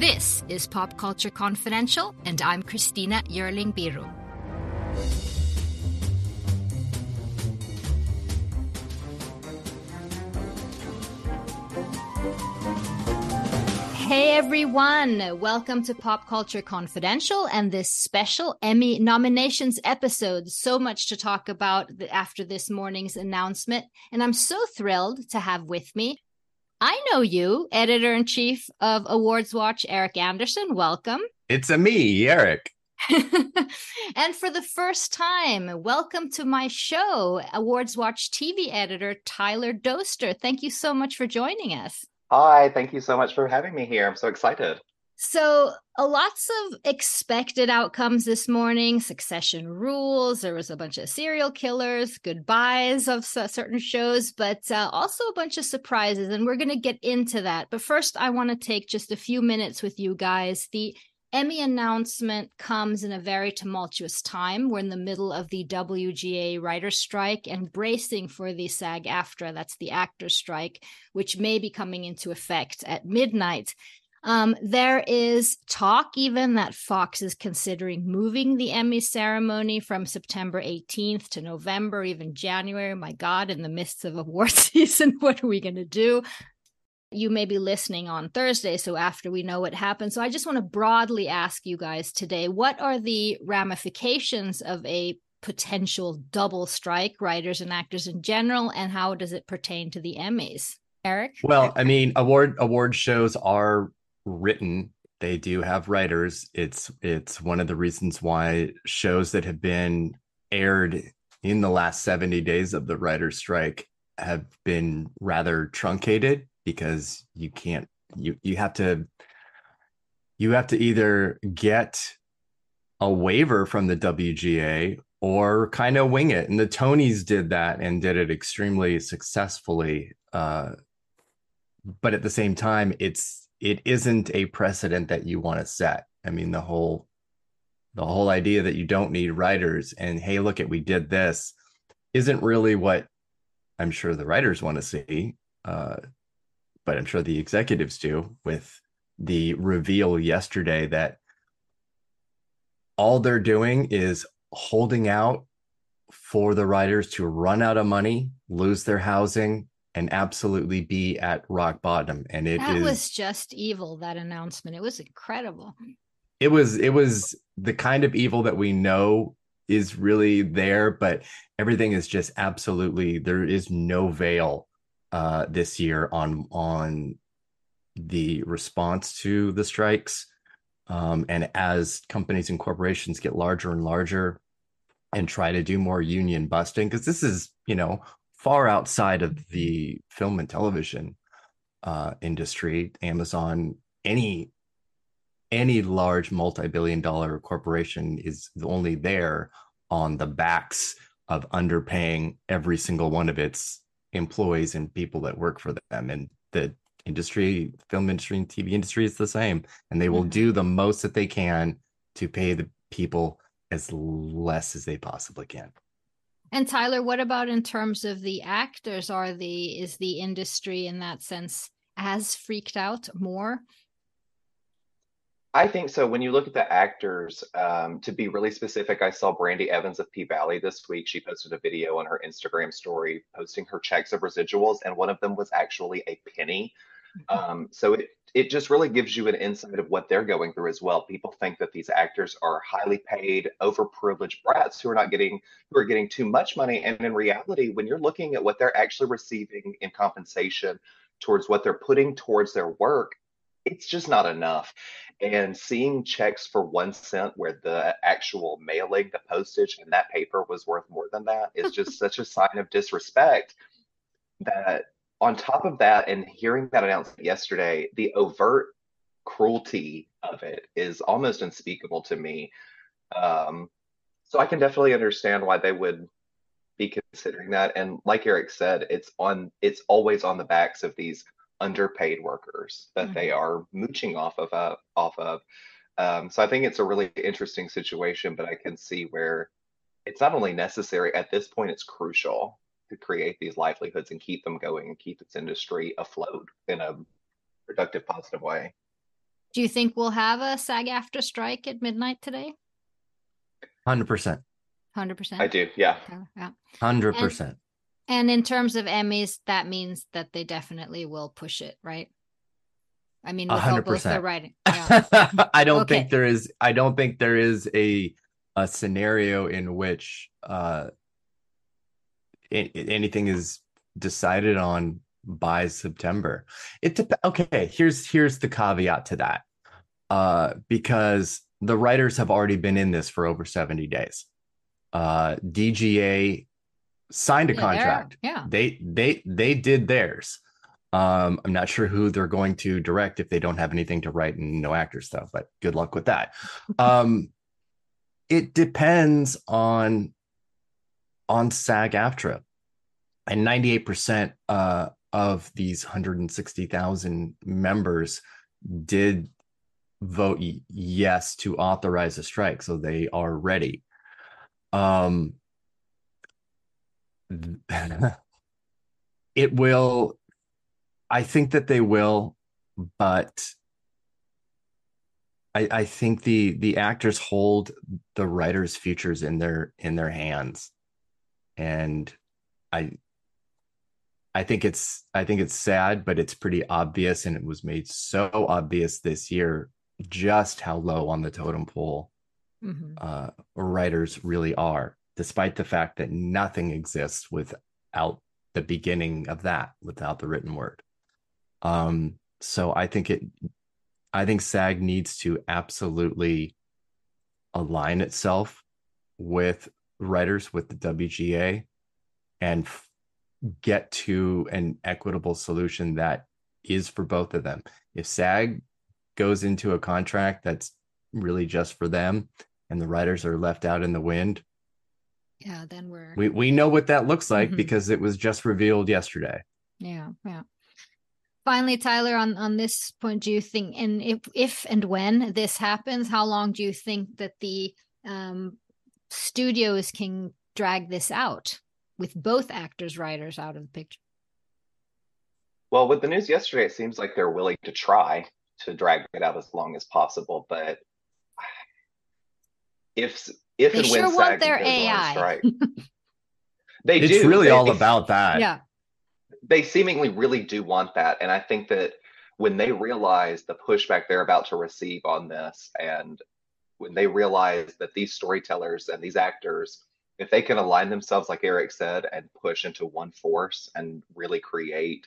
This is Pop Culture Confidential, and I'm Christina Yerling Biru. Hey everyone, welcome to Pop Culture Confidential and this special Emmy nominations episode. So much to talk about after this morning's announcement, and I'm so thrilled to have with me. I know you, editor in chief of Awards Watch, Erik Anderson. Welcome. It's a me, Erik. and for the first time, welcome to my show, Awards Watch TV editor Tyler Doster. Thank you so much for joining us. Hi, thank you so much for having me here. I'm so excited. So, uh, lots of expected outcomes this morning. Succession rules. There was a bunch of serial killers, goodbyes of certain shows, but uh, also a bunch of surprises. And we're going to get into that. But first, I want to take just a few minutes with you guys. The Emmy announcement comes in a very tumultuous time. We're in the middle of the WGA writer strike and bracing for the SAG AFTRA, that's the actors strike, which may be coming into effect at midnight. Um, there is talk even that Fox is considering moving the Emmy ceremony from September 18th to November, even January. My God, in the midst of award season, what are we going to do? you may be listening on Thursday, so after we know what happened. So I just want to broadly ask you guys today what are the ramifications of a potential double strike, writers and actors in general, and how does it pertain to the Emmys? Erik? Well, I mean, award award shows are written. They do have writers. It's it's one of the reasons why shows that have been aired in the last 70 days of the writer's strike have been rather truncated because you can't you you have to you have to either get a waiver from the WGA or kind of wing it. And the Tonys did that and did it extremely successfully. Uh, but at the same time, it's it isn't a precedent that you want to set. I mean, the whole the whole idea that you don't need writers and hey, look at we did this isn't really what I'm sure the writers want to see. Uh, but I'm sure the executives do with the reveal yesterday that all they're doing is holding out for the writers to run out of money, lose their housing, and absolutely be at rock bottom. And it that is, was just evil. That announcement. It was incredible. It was. It was the kind of evil that we know is really there, but everything is just absolutely. There is no veil uh, this year on on the response to the strikes. Um, and as companies and corporations get larger and larger and try to do more union busting, because this is, you know, far outside of the film and television uh, industry, Amazon, any any large multi-billion dollar corporation is only there on the backs of underpaying every single one of its employees and people that work for them. And the industry film industry and tv industry is the same. And they will mm-hmm. do the most that they can to pay the people as less as they possibly can and tyler what about in terms of the actors are the is the industry in that sense as freaked out more I think so. When you look at the actors, um, to be really specific, I saw Brandy Evans of P Valley this week. She posted a video on her Instagram story posting her checks of residuals, and one of them was actually a penny. Mm-hmm. Um, so it it just really gives you an insight of what they're going through as well. People think that these actors are highly paid, overprivileged brats who are not getting who are getting too much money. And in reality, when you're looking at what they're actually receiving in compensation towards what they're putting towards their work, it's just not enough. And seeing checks for one cent where the actual mailing, the postage, and that paper was worth more than that is just such a sign of disrespect that on top of that, and hearing that announcement yesterday, the overt cruelty of it is almost unspeakable to me. Um, so I can definitely understand why they would be considering that. And like Erik said, it's on it's always on the backs of these underpaid workers that mm-hmm. they are mooching off of uh, off of. Um, so I think it's a really interesting situation, but I can see where it's not only necessary at this point; it's crucial to create these livelihoods and keep them going and keep its industry afloat in a productive, positive way. Do you think we'll have a SAG AFTRA strike at midnight today? Hundred percent. Hundred percent. I do. Yeah. Yeah. Hundred percent. And in terms of Emmys, that means that they definitely will push it, right? I mean, with all both their 100%. writing. Yeah. I don't Okay. think there is. I don't think there is a a scenario in which uh a- anything is decided on by September. It dep- okay. Here's here's the caveat to that, uh, because the writers have already been in this for over seventy days. Uh, DGA signed a Yeah, contract Yeah. they they they did theirs um i'm not sure who they're going to direct if they don't have anything to write and no actor stuff but good luck with that um it depends on on sag aftra and 98% uh of these 160,000 members did vote yes to authorize a strike so they are ready. Um it will i think that they will but i i think the the actors hold the writers futures in their in their hands and i i think it's i think it's sad but it's pretty obvious and it was made so obvious this year just how low on the totem pole Mhm. uh, writers really are, despite the fact that nothing exists without the beginning of that, without the written word. Um, so I think it, I think SAG needs to absolutely align itself with writers, with the WGA, and f- get to an equitable solution that is for both of them. If SAG goes into a contract that's really just for them and the writers are left out in the wind Yeah. Then we're. we we know what that looks like Mhm. because it was just revealed yesterday Yeah, yeah. Finally, Tyler, on on this point, do you think, and if if and when this happens, how long do you think that the um, studios can drag this out with both actors, writers out of the picture? Well, with the news yesterday, it seems like they're willing to try to drag it out as long as possible. But if if They and when sure want SAG their AI. strike, they it's do. really They- all they- about that yeah, they seemingly really do want that. And I think that when they realize the pushback they're about to receive on this, and when they realize that these storytellers and these actors, if they can align themselves, like Erik said, and push into one force and really create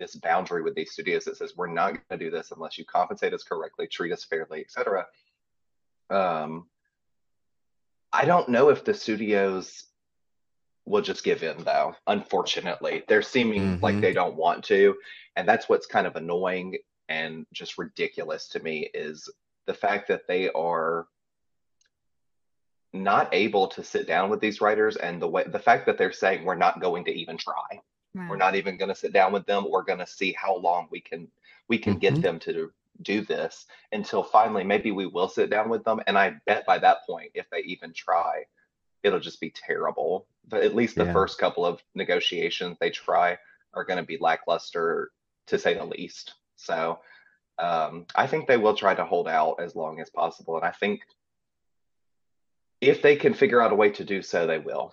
this boundary with these studios that says we're not going to do this unless you compensate us correctly, treat us fairly, etc. Um, I don't know if the studios will just give in though unfortunately they're seeming like Mhm. they don't want to and that's what's kind of annoying and just ridiculous to me is the fact that they are not able to sit down with these writers and the way the fact that they're saying we're not going to even try. We're not even going to sit down with them. We're going to see how long we can we can get Mhm. them to do this until finally maybe we will sit down with them. And i bet by that point if they even try it'll just be terrible. But at least the Yeah. first couple of negotiations they try are going to be lackluster to say the least. So um, i think they will try to hold out as long as possible and i think if they can figure out a way to do so they will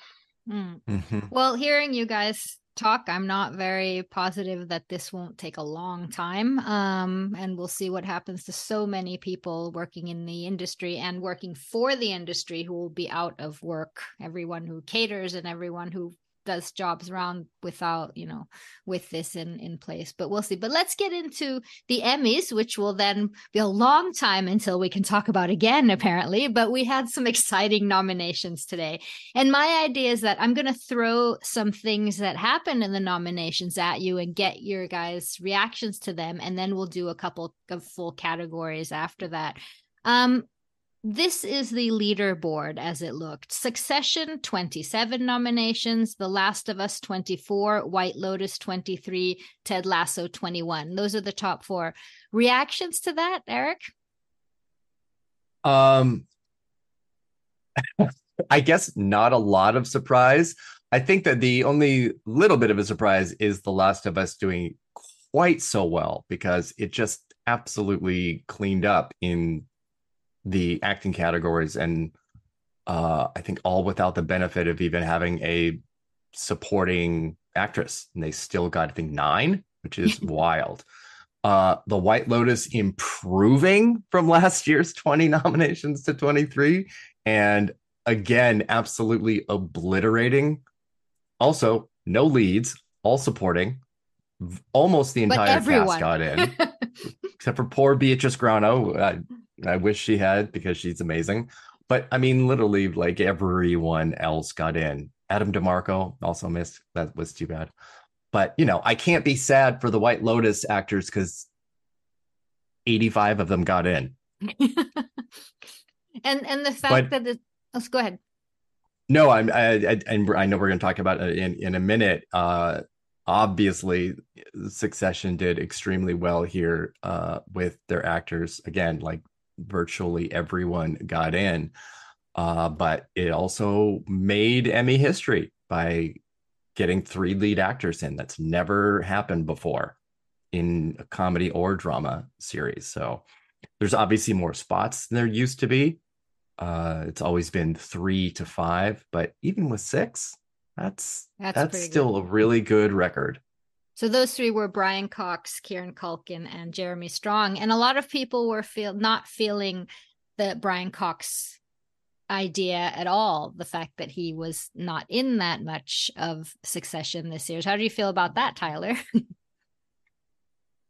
Mm. Well, hearing you guys talk, I'm not very positive that this won't take a long time. Um, and we'll see what happens to so many people working in the industry and working for the industry who will be out of work. Everyone who caters and everyone who does jobs around without, you know, with this in in place. But we'll see. But let's get into the Emmys, which will then be a long time until we can talk about again, apparently. But we had some exciting nominations today. And my idea is that I'm going to throw some things that happened in the nominations at you and get your guys' reactions to them. And then we'll do a couple of full categories after that. Um, this is the leaderboard as it looked Succession, 27 nominations, The Last of Us, 24, White Lotus, 23, Ted Lasso, 21. Those are the top four. Reactions to that, Erik? Um, I guess not a lot of surprise. I think that the only little bit of a surprise is The Last of Us doing quite so well because it just absolutely cleaned up in the acting categories and uh, I think all without the benefit of even having a supporting actress. And they still got, I think, nine, which is wild. Uh, the White Lotus improving from last year's 20 nominations to 23. And again, absolutely obliterating. Also, no leads, all supporting. Almost the entire cast got in, except for poor Beatrice Grannò. I, I wish she had because she's amazing. But I mean, literally, like everyone else got in. Adam DeMarco also missed. That was too bad. But you know, I can't be sad for the White Lotus actors because 85 of them got in. and and the fact but, that the, let's go ahead. No, I'm I, I and I know we're going to talk about it in in a minute. Uh, obviously, Succession did extremely well here uh, with their actors. Again, like virtually everyone got in. Uh, but it also made Emmy history by getting three lead actors in. That's never happened before in a comedy or drama series. So there's obviously more spots than there used to be. Uh, it's always been three to five, but even with six, that's that's, that's still good. a really good record. So those three were Brian Cox, Kieran Culkin, and Jeremy Strong. And a lot of people were feel not feeling the Brian Cox idea at all. The fact that he was not in that much of Succession this year. How do you feel about that, Tyler?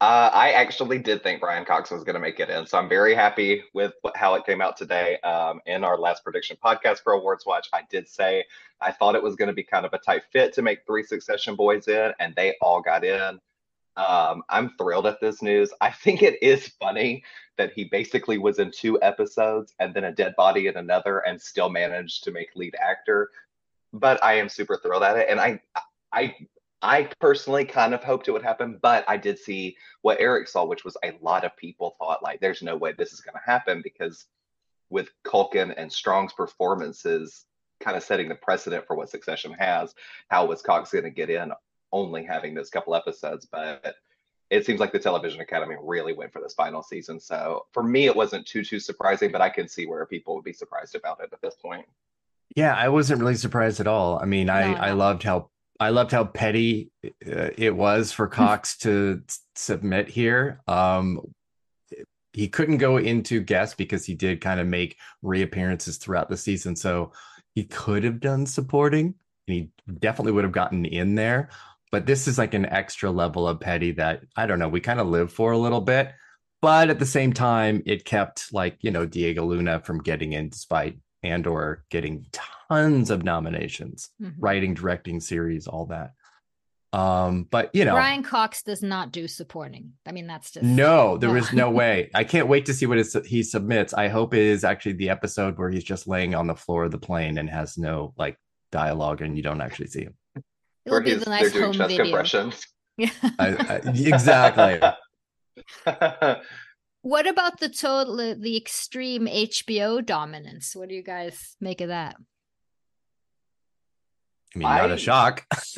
Uh, I actually did think Brian Cox was going to make it in, so I'm very happy with what, how it came out today. Um, in our last prediction podcast for Awards Watch, I did say I thought it was going to be kind of a tight fit to make three Succession boys in, and they all got in. Um, I'm thrilled at this news. I think it is funny that he basically was in two episodes and then a dead body in another, and still managed to make lead actor. But I am super thrilled at it, and I I I personally kind of hoped it would happen, but I did see what Erik saw, which was a lot of people thought like, there's no way this is going to happen because with Culkin and Strong's performances kind of setting the precedent for what Succession has, how was Cox going to get in only having those couple episodes? But it seems like the Television Academy really went for this final season. So for me, it wasn't too, too surprising, but I can see where people would be surprised about it at this point. Yeah, I wasn't really surprised at all. I mean, I, I loved how I loved how petty uh, it was for Cox to submit here. Um, he couldn't go into guest because he did kind of make reappearances throughout the season, so he could have done supporting, and he definitely would have gotten in there. But this is like an extra level of petty that I don't know. We kind of live for a little bit, but at the same time, it kept like you know Diego Luna from getting in despite Andor getting tons of nominations, mm-hmm. writing, directing, series, all that. Um, but you know, Brian Cox does not do supporting. I mean, that's just no. There no. is no way. I can't wait to see what he submits. I hope it is actually the episode where he's just laying on the floor of the plane and has no like dialogue, and you don't actually see him. It'll where be the nice home video. Impressions. Yeah, I, I, exactly. What about the total, the extreme HBO dominance? What do you guys make of that? I mean, not I, a shock.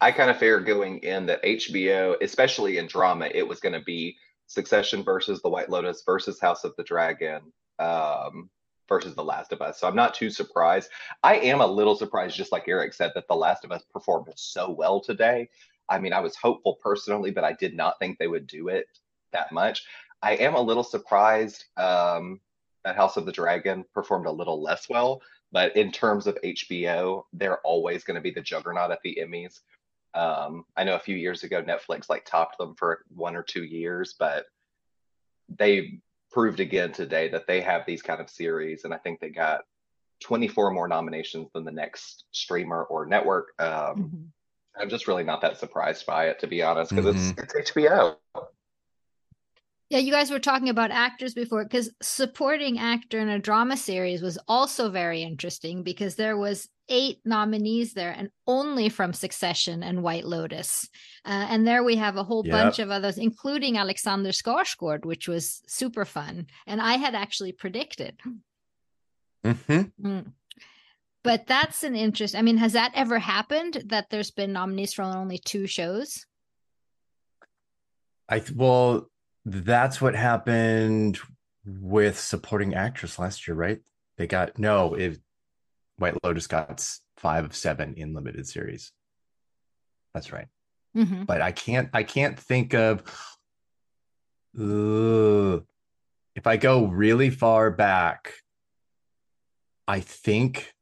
I kind of figured going in that HBO, especially in drama, it was going to be Succession versus The White Lotus versus House of the Dragon um, versus The Last of Us. So I'm not too surprised. I am a little surprised, just like Eric said, that The Last of Us performed so well today. I mean, I was hopeful personally, but I did not think they would do it that much. I am a little surprised um, that House of the Dragon performed a little less well, but in terms of HBO, they're always going to be the juggernaut at the Emmys. Um, I know a few years ago Netflix like topped them for one or two years, but they proved again today that they have these kind of series, and I think they got 24 more nominations than the next streamer or network. Um, mm-hmm. I'm just really not that surprised by it, to be honest, because mm-hmm. it's, it's HBO. Yeah, you guys were talking about actors before because supporting actor in a drama series was also very interesting because there was eight nominees there and only from Succession and White Lotus. Uh, and there we have a whole yep. bunch of others, including Alexander Skarsgård, which was super fun. And I had actually predicted. Mm-hmm. Mm. But that's an interest. I mean, has that ever happened that there's been nominees from only two shows? I well, that's what happened with supporting actress last year, right? They got no, if White Lotus got five of seven in limited series. That's right. Mm-hmm. But I can't I can't think of uh, if I go really far back, I think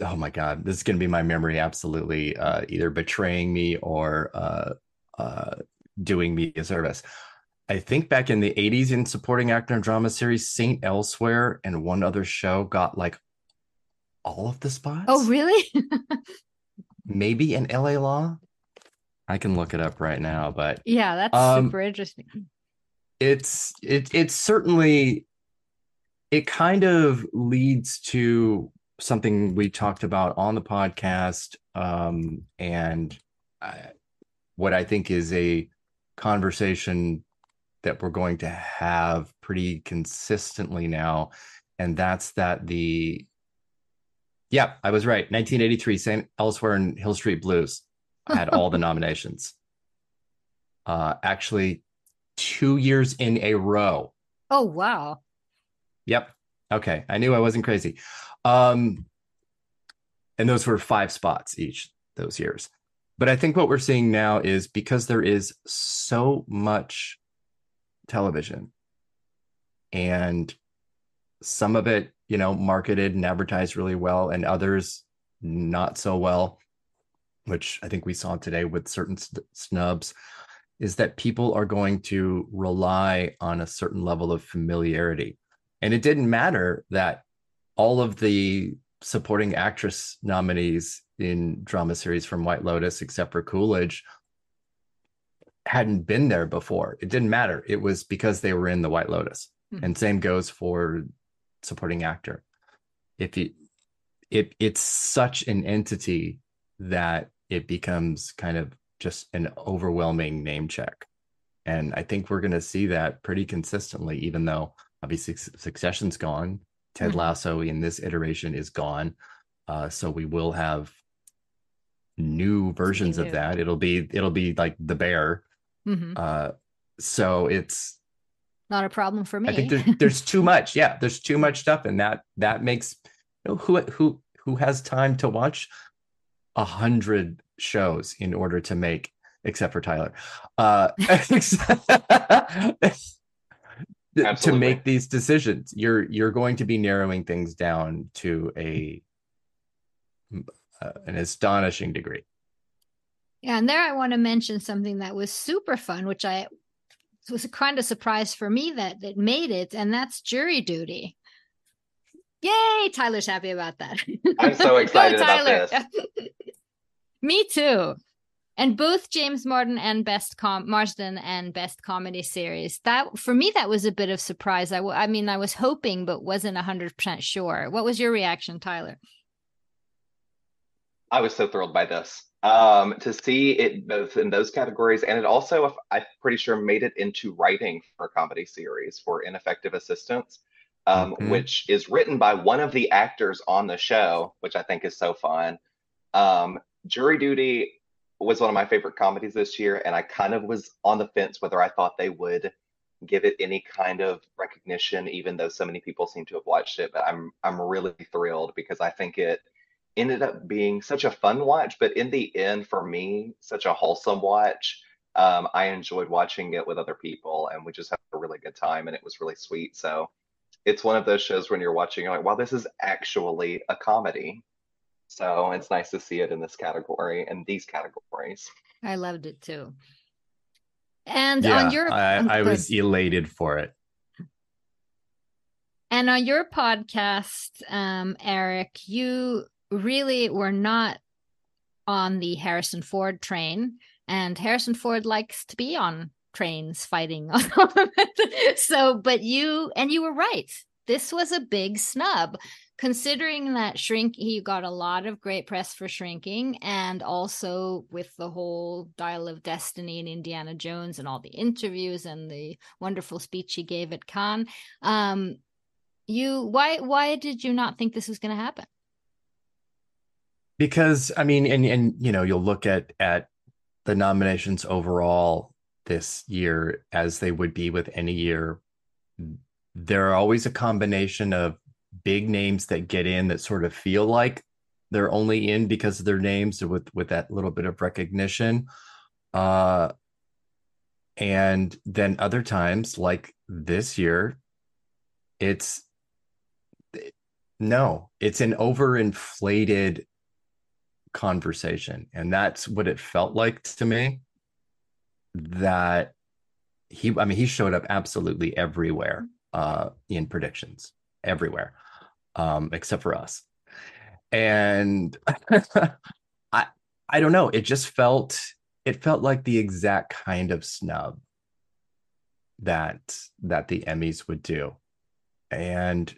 oh my god, this is gonna be my memory absolutely uh, either betraying me or uh, uh, doing me a service. I think back in the 80s in supporting actor and drama series, Saint Elsewhere and one other show got like all of the spots. Oh, really? Maybe in LA Law. I can look it up right now, but yeah, that's Um, super interesting. it's it it's certainly it kind of leads to something we talked about on the podcast um and I, what i think is a conversation that we're going to have pretty consistently now and that's that the yeah i was right 1983 Saint Elsewhere in hill street blues had all the nominations uh actually two years in a row Oh, wow. Yep. Okay. I knew I wasn't crazy. Um, and those were five spots each those years. But I think what we're seeing now is because there is so much television and some of it, you know, marketed and advertised really well, and others not so well, which I think we saw today with certain snubs, is that people are going to rely on a certain level of familiarity. And it didn't matter that all of the supporting actress nominees in drama series from White Lotus, except for Coolidge, hadn't been there before. It didn't matter. It was because they were in the White Lotus. Hmm. And same goes for supporting actor. If you it it's such an entity that it becomes kind of just an overwhelming name check. And I think we're going to see that pretty consistently, even though obviously Succession's gone. Ted Mhm. Lasso in this iteration is gone. Uh, so we will have new versions of that. It'll be it'll be like the bear. hmm Uh, so it's Not a problem for me. I think there's, there's too much. Yeah, there's too much stuff, and that that makes you know, who who who has time to watch a hundred shows in order to make, except for Tyler, uh, to make these decisions. You're you're going to be narrowing things down to a uh, an astonishing degree. Yeah, and there I want to mention something that was super fun, which I was a kind of surprise for me that that made it, and that's jury duty. Yay! Tyler's happy about that. I'm so Go, excited about Tyler. me too. And both James Martin and Best Com Marsden and Best Comedy Series. That for me, that was a bit of surprise. I, w- I mean, I was hoping, but wasn't hundred percent sure. What was your reaction, Tyler? I was so thrilled by this. Um, to see it both in those categories, and it also, I'm pretty sure, made it into writing for a comedy series for Ineffective Assistance, um, Mhm. which is written by one of the actors on the show, which I think is so fun. Um, Jury Duty was one of my favorite comedies this year, and I kind of was on the fence whether I thought they would give it any kind of recognition, even though so many people seem to have watched it. But I'm I'm really thrilled because I think it ended up being such a fun watch, but in the end, for me, such a wholesome watch. Um, I enjoyed watching it with other people, and we just had a really good time, and it was really sweet. So it's one of those shows when you're watching, you're like, wow, this is actually a comedy. So it's nice to see it in this category and these categories. I loved it too. And yeah, on your, I, I was elated for it. And on your podcast, um, Erik, you really we were not on the Harrison Ford train, and Harrison Ford likes to be on trains fighting. so, but you and you were right. This was a big snub, considering that Shrink. He got a lot of great press for Shrinking, and also with the whole Dial of Destiny and Indiana Jones and all the interviews and the wonderful speech he gave at Cannes. Um, you why why did you not think this was going to happen because i mean and and you know you'll look at at the nominations overall this year as they would be with any year. There are always a combination of big names that get in that sort of feel like they're only in because of their names with with that little bit of recognition. Uh and then other times like this year it's no, it's an overinflated conversation. And that's what it felt like to me. That he, I mean, he showed up absolutely everywhere uh, in predictions, everywhere, um, except for us. And I, I don't know. It just felt, it felt like the exact kind of snub that that the Emmys would do. And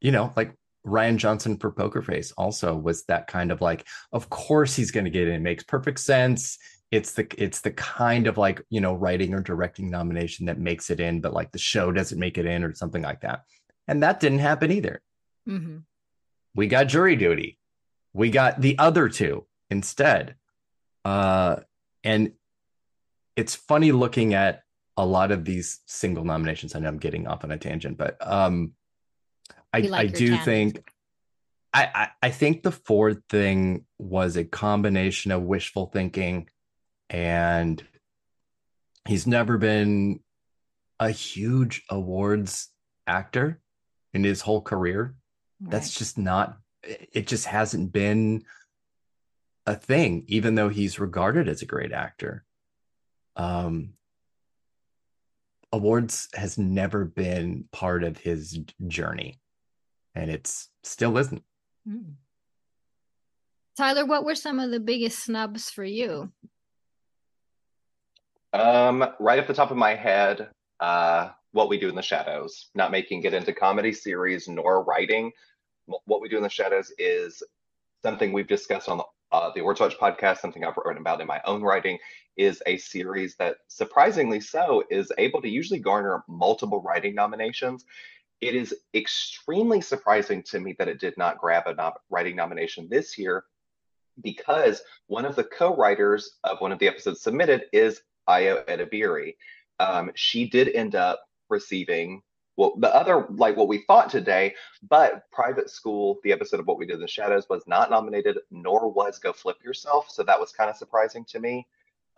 you know, like Rian Johnson for Poker Face also was that kind of like, of course he's going to get in. It makes perfect sense. It's the it's the kind of like you know writing or directing nomination that makes it in, but like the show doesn't make it in or something like that. And that didn't happen either. Mm-hmm. We got jury duty. We got the other two instead. Uh, and it's funny looking at a lot of these single nominations. I know I'm getting off on a tangent, but um, I, like I do think I, I, I think the Ford thing was a combination of wishful thinking and he's never been a huge awards actor in his whole career. Right. That's just not it just hasn't been a thing, even though he's regarded as a great actor. Um awards has never been part of his journey and it's still isn't. Mm. Tyler, what were some of the biggest snubs for you? Um, right off the top of my head, uh, what we do in the shadows, not making it into comedy series nor writing. What we do in the shadows is something we've discussed on the, uh, the Awards Watch podcast, something I've written about in my own writing, is a series that surprisingly so is able to usually garner multiple writing nominations it is extremely surprising to me that it did not grab a writing nomination this year because one of the co-writers of one of the episodes submitted is Ayo Edebiri. Um, she did end up receiving well the other like what we thought today, but private school, the episode of what we did in the shadows was not nominated, nor was Go Flip Yourself. So that was kind of surprising to me.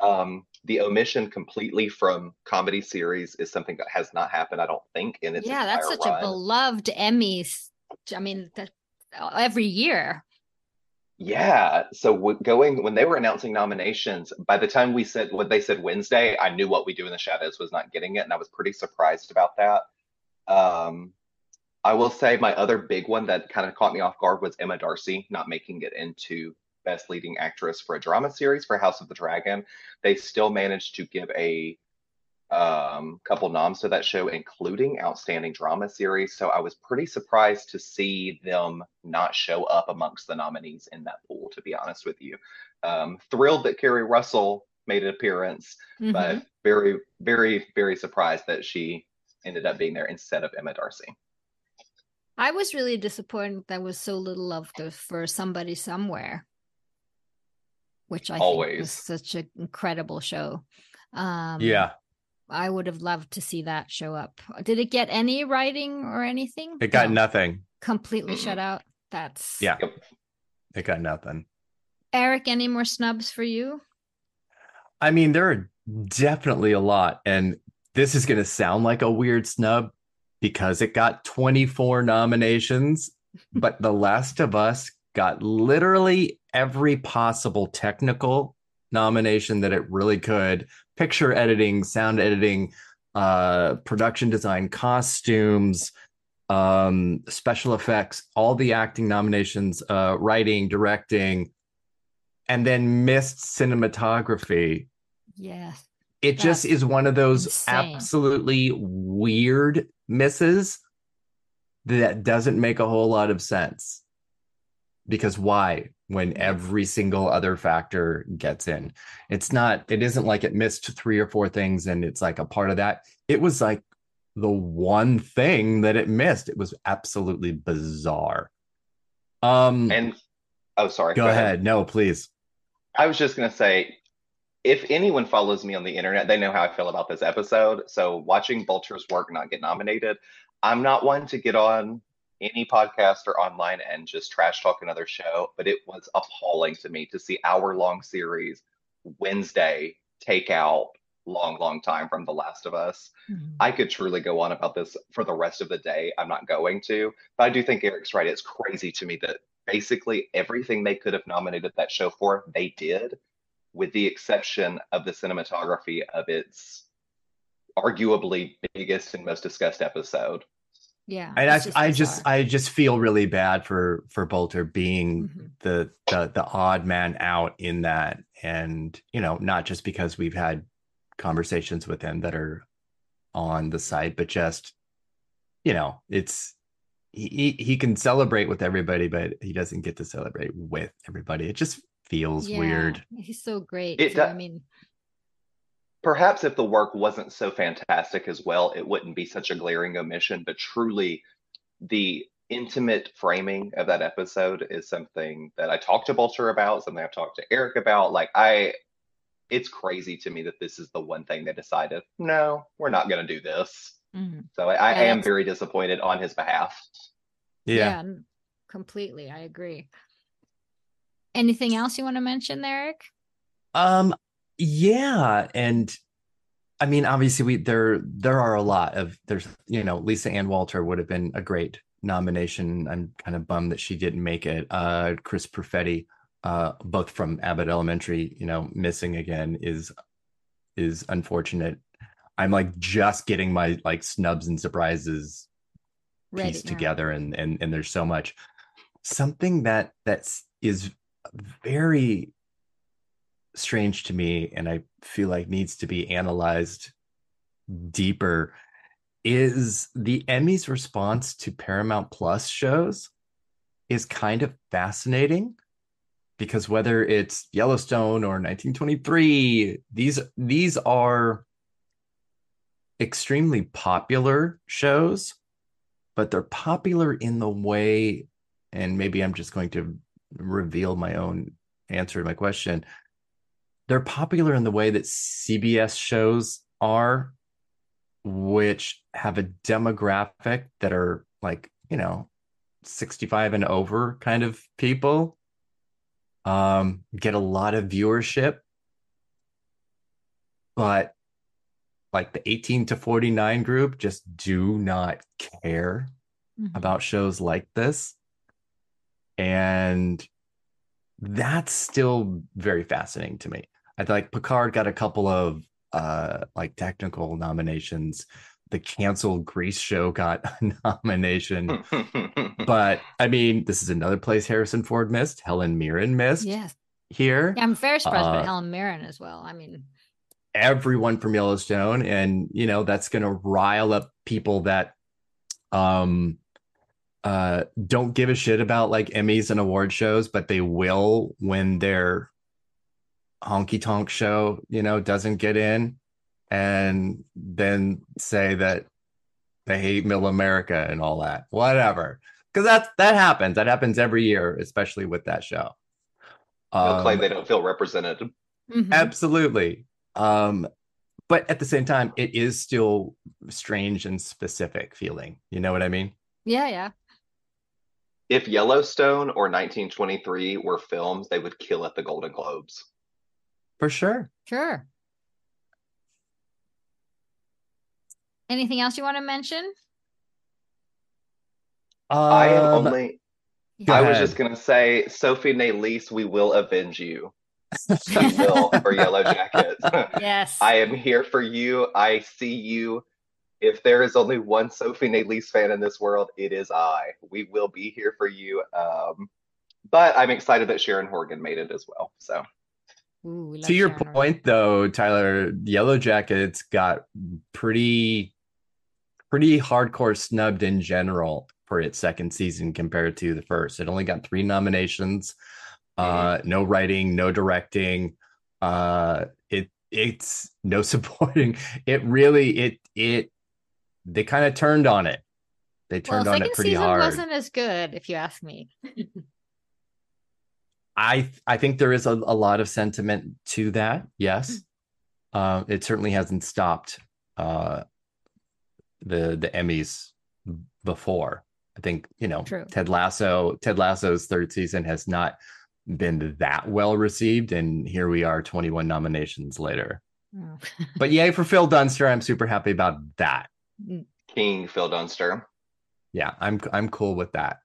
Um, the omission completely from comedy series is something that has not happened, I don't think, in its yeah. That's such run. a beloved Emmys. I mean, every year. Yeah. So w- going when they were announcing nominations, by the time we said what they said Wednesday, I knew what we do in the shadows was not getting it, and I was pretty surprised about that. Um, I will say my other big one that kind of caught me off guard was Emma Darcy not making it into Best Leading Actress for a Drama Series for House of the Dragon. They still managed to give a um, couple noms to that show, including Outstanding Drama Series. So I was pretty surprised to see them not show up amongst the nominees in that pool, to be honest with you. Um, thrilled that Keri Russell made an appearance, mm-hmm. but very, very, very surprised that she ended up being there instead of Emma Darcy. I was really disappointed that was so little love for somebody somewhere which I always think was such an incredible show. Um, yeah, I would have loved to see that show up. Did it get any writing or anything? It got no. nothing. Completely shut out. That's yeah. It got nothing. Erik, any more snubs for you? I mean, there are definitely a lot, and this is going to sound like a weird snub because it got 24 nominations, but The Last of Us got literally every possible technical nomination that it really could picture editing, sound editing, uh, production design, costumes, um, special effects, all the acting nominations, uh, writing, directing, and then missed cinematography. Yes. It just is one of those insane. absolutely weird misses that doesn't make a whole lot of sense because why when every single other factor gets in? It's not it isn't like it missed three or four things and it's like a part of that. It was like the one thing that it missed. It was absolutely bizarre. Um and oh sorry go, go ahead. ahead. No please. I was just going to say if anyone follows me on the internet, they know how I feel about this episode. So watching Bolter's work not get nominated, I'm not one to get on any podcast or online and just trash talk another show, but it was appalling to me to see hour long series Wednesday take out long, long time from The Last of Us. Mm-hmm. I could truly go on about this for the rest of the day. I'm not going to, but I do think Erik's right. It's crazy to me that basically everything they could have nominated that show for, they did, with the exception of the cinematography of its arguably biggest and most discussed episode. Yeah. And I, just I just I just feel really bad for for Bolter being mm-hmm. the, the the odd man out in that. And, you know, not just because we've had conversations with him that are on the site, but just, you know, it's he he can celebrate with everybody, but he doesn't get to celebrate with everybody. It just feels yeah, weird. He's so great. It, so, I mean, perhaps if the work wasn't so fantastic as well, it wouldn't be such a glaring omission. But truly, the intimate framing of that episode is something that I talked to Bolter about, something I've talked to Erik about. Like I it's crazy to me that this is the one thing they decided, no, we're not going to do this. Mm-hmm. So I, I yeah, am very disappointed on his behalf. Yeah. yeah. completely. I agree. Anything else you want to mention there, Erik? Um, yeah. And I mean, obviously we, there, there are a lot of, there's, you know, Lisa Ann Walter would have been a great nomination. I'm kind of bummed that she didn't make it. Uh, Chris Perfetti, uh, both from Abbott Elementary, you know, missing again is is unfortunate. I'm like just getting my like snubs and surprises Ready, pieced together, and and and there's so much. Something that that's is very strange to me, and I feel like needs to be analyzed deeper is the Emmys response to Paramount Plus shows is kind of fascinating because whether it's Yellowstone or 1923, these these are extremely popular shows, but they're popular in the way, and maybe I'm just going to reveal my own answer to my question. They're popular in the way that CBS shows are, which have a demographic that are like, you know, 65 and over kind of people um, get a lot of viewership, but like the 18 to 49 group just do not care mm-hmm. about shows like this. And that's still very fascinating to me. I feel like Picard got a couple of uh like technical nominations the canceled Grease show got a nomination. but I mean, this is another place Harrison Ford missed. Helen Mirren missed. Yes. Here. Yeah, I'm very surprised uh, by Helen Mirren as well. I mean, everyone from Yellowstone, and you know that's going to rile up people that um uh don't give a shit about like Emmys and award shows, but they will when their honky tonk show, you know, doesn't get in and then say that they hate middle America and all that. Whatever. Because that's that happens. That happens every year, especially with that show. They'll um, claim they don't feel represented. Mm-hmm. Absolutely. Um, but at the same time, it is still strange and specific feeling. You know what I mean? Yeah, yeah. If Yellowstone or 1923 were films, they would kill at the Golden Globes. For sure. Sure. Anything else you want to mention? I am um, only. I was just gonna say, Sophie Nélisse, we will avenge you. we will for Yellow Jackets. yes, I am here for you. I see you. If there is only one Sophie Nélisse fan in this world, it is I. We will be here for you. Um, but I'm excited that Sharon Horgan made it as well. So Ooh, to your Sharon point, though, Tyler, Yellow Jackets got pretty pretty hardcore snubbed in general for its second season compared to the first. It only got three nominations, uh, no writing, no directing. Uh, it it's no supporting. It really it it they kind of turned on it. They turned well, on it pretty hard. Wasn't as good, if you ask me. I I think there is a, a lot of sentiment to that. Yes, uh, it certainly hasn't stopped uh, the the Emmys before. I think you know True. Ted Lasso. Ted Lasso's third season has not been that well received, and here we are, 21 nominations later. Oh. But yay for Phil Dunster! I'm super happy about that. King Phil Dunster. Yeah, I'm I'm cool with that.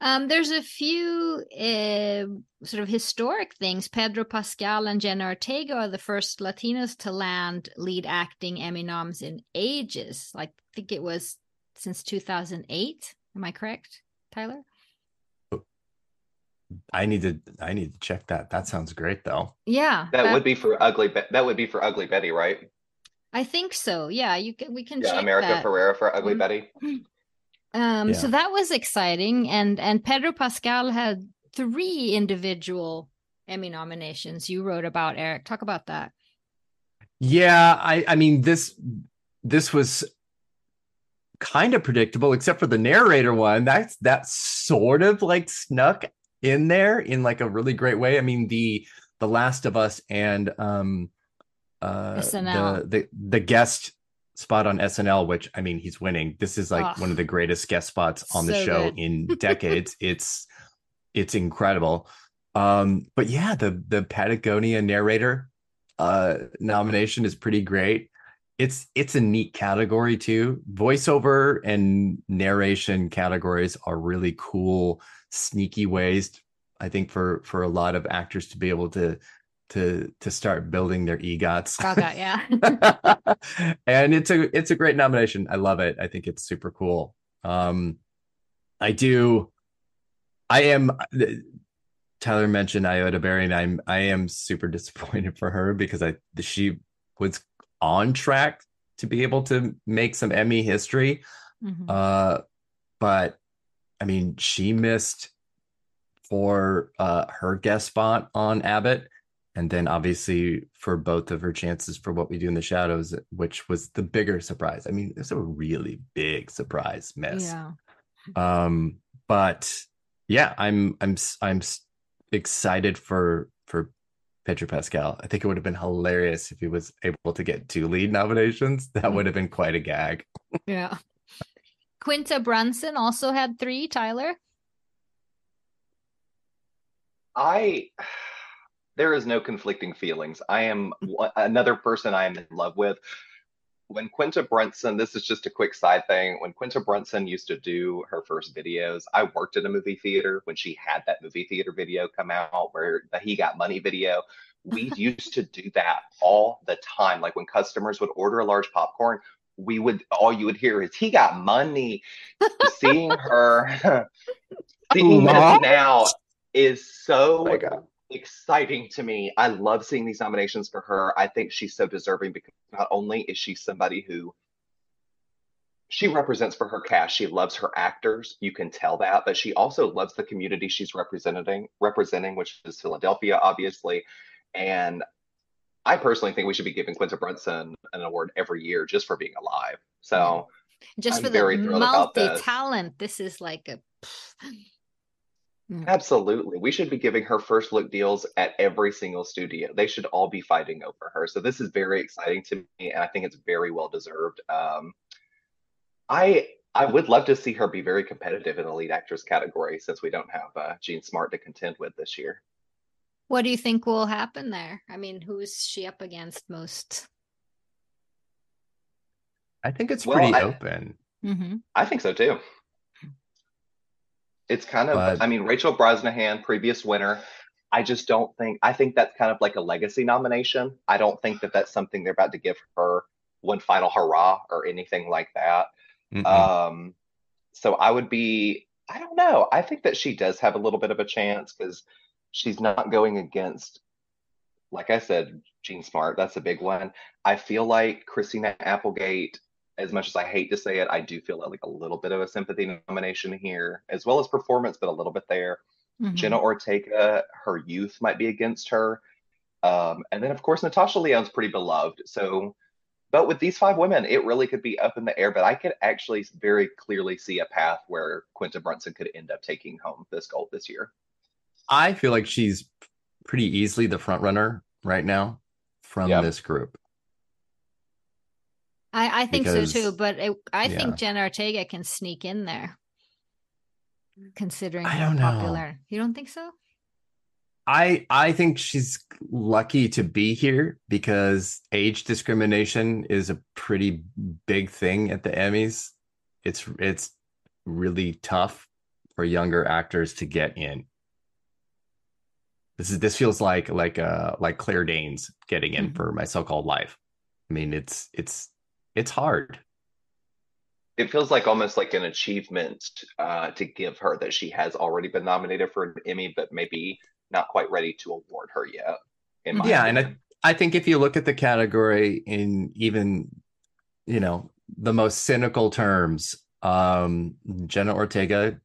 Um, there's a few uh, sort of historic things. Pedro Pascal and Jenna Ortega are the first Latinos to land lead acting Emmy noms in ages. Like, I think it was since 2008. Am I correct, Tyler? I need to I need to check that. That sounds great though. Yeah, That would be for ugly. Be- that would be for Ugly Betty, right? I think so. Yeah, you can. We can Yeah, check America that. Ferrera for Ugly Mhm. Betty. Um, so that was exciting, and and Pedro Pascal had three individual Emmy nominations. You wrote about Erik. Talk about that. Yeah, I I mean this this was kind of predictable except for the narrator one. That's that sort of like snuck in there in like a really great way. I mean the The Last of Us and um uh SNL. the the the guest spot on SNL which I mean he's winning. This is like Ugh. one of the greatest guest spots on the show good. in decades. it's it's incredible. Um but yeah, the the Patagonia narrator uh nomination is pretty great it's it's a neat category too voiceover and narration categories are really cool sneaky ways i think for for a lot of actors to be able to to to start building their egots Gaga, yeah. and it's a it's a great nomination i love it i think it's super cool um i do i am Tyler mentioned Ayo Edebiri, and I'm I am super disappointed for her because I she was on track to be able to make some Emmy history. Mhm. Uh, but I mean, she missed for uh her guest spot on Abbott, and then obviously for both of her chances for what we do in the shadows, which was the bigger surprise. I mean, it's a really big surprise miss. yeah. Um, but yeah, I'm I'm i'm excited for for Pedro Pascal. I think it would have been hilarious if he was able to get two lead nominations. That would have been quite a gag. Yeah. Quinta Brunson also had three, Tyler. I there is no conflicting feelings. I am another person I am in love with. When Quinta Brunson, this is just a quick side thing. When Quinta Brunson used to do her first videos, I worked at a movie theater when she had that movie theater video come out where the He Got Money video. We used to do that all the time. Like when customers would order a large popcorn, we would all you would hear is he got money. Seeing her seeing this now is so Oh. Exciting to me. I love seeing these nominations for her. I think she's so deserving because not only is she somebody who she represents for her cast, she loves her actors, you can tell that, but she also loves the community she's representing, representing, which is Philadelphia, obviously. And I personally think we should be giving Quinta Brunson an award every year just for being alive. So Just I'm for the very thrilled this. multi talent. This is like a Absolutely. We should be giving her first look deals at every single studio. They should all be fighting over her. So this is very exciting to me, and I think it's very well deserved. Um, I I would love to see her be very competitive in the lead actress category since we don't have uh, Jean Smart to contend with this year. What do you think will happen there? I mean, who's she up against most? I think it's Well, pretty I- open. Mm-hmm. I think so too. It's kind of, But- I mean, Rachel Brosnahan, previous winner. I just don't think, I think that's kind of like a legacy nomination. I don't think that that's something they're about to give her one final hurrah or anything like that. Mm-mm. Um, so I would be, I don't know. I think that she does have a little bit of a chance because she's not going against, like I said, Jean Smart. That's a big one. I feel like Christina Applegate, as much as I hate to say it, I do feel like a little bit of a sympathy nomination here, as well as performance, but a little bit there. Mm-hmm. Jenna Ortega, her youth might be against her. Um, and then, of course, Natasha Lyonne's pretty beloved. So, but with these five women, it really could be up in the air. But I could actually very clearly see a path where Quinta Brunson could end up taking home this gold this year. I feel like she's pretty easily the front runner right now from Yep. this group. I, I think Because- so too, but it, I yeah. think Jen Ortega can sneak in there, considering I don't know. popular. You don't think so? I I think she's lucky to be here because age discrimination is a pretty big thing at the Emmys. It's it's really tough for younger actors to get in. This is this feels like like uh like Claire Danes getting in Mhm. for my so-called life. I mean, it's it's it's hard. It feels like almost like an achievement uh, to give her that she has already been nominated for an Emmy, but maybe not quite ready to award her yet. Yeah, and opinion. I think if you look at the category in even, you know, the most cynical terms, um, Jenna Ortega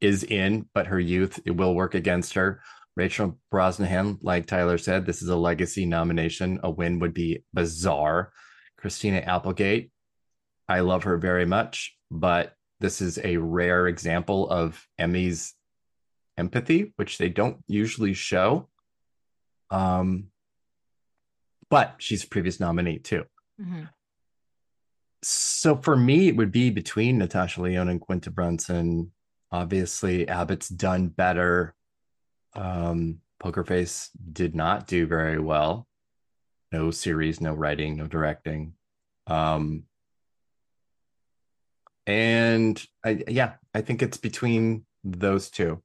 is in, but her youth it will work against her. Rachel Brosnahan, like Tyler said, this is a legacy nomination. A win would be bizarre. Christina Applegate, I love her very much, but this is a rare example of Emmy's empathy, which they don't usually show. Um, but she's a previous nominee too. Mhm. So for me, it would be between Natasha Lyonne and Quinta Brunson. Obviously, Abbott's done better. Um, Poker Face did not do very well. No series, no writing, no directing. Um, and I, yeah, I think it's between those two.